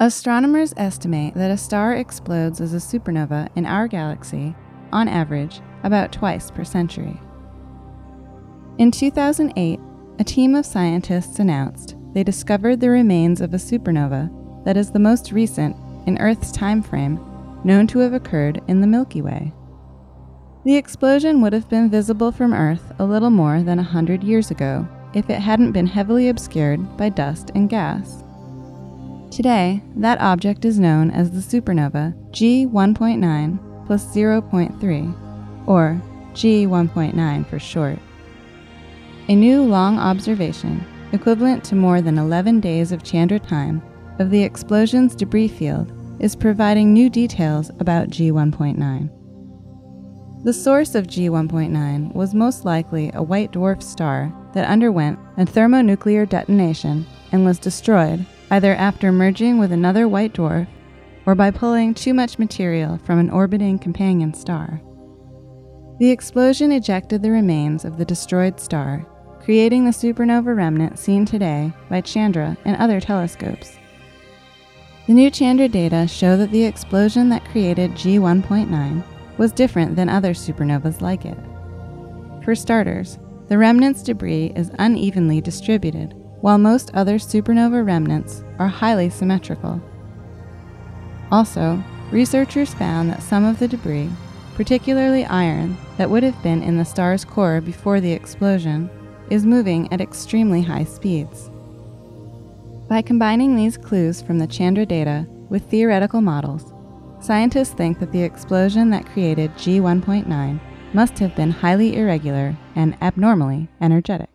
Astronomers estimate that a star explodes as a supernova in our galaxy, on average, about twice per century. In 2008, a team of scientists announced they discovered the remains of a supernova that is the most recent in Earth's time frame known to have occurred in the Milky Way. The explosion would have been visible from Earth a little more than a hundred years ago if it hadn't been heavily obscured by dust and gas. Today, that object is known as the supernova G1.9 plus 0.3, or G1.9 for short. A new long observation, equivalent to more than 11 days of Chandra time, of the explosion's debris field is providing new details about G1.9. The source of G1.9 was most likely a white dwarf star that underwent a thermonuclear detonation and was destroyed either after merging with another white dwarf or by pulling too much material from an orbiting companion star. The explosion ejected the remains of the destroyed star, creating the supernova remnant seen today by Chandra and other telescopes. The new Chandra data show that the explosion that created G1.9 was different than other supernovas like it. For starters, the remnant's debris is unevenly distributed, while most other supernova remnants are highly symmetrical. Also, researchers found that some of the debris, particularly iron that would have been in the star's core before the explosion, is moving at extremely high speeds. By combining these clues from the Chandra data with theoretical models, scientists think that the explosion that created G1.9 must have been highly irregular and abnormally energetic.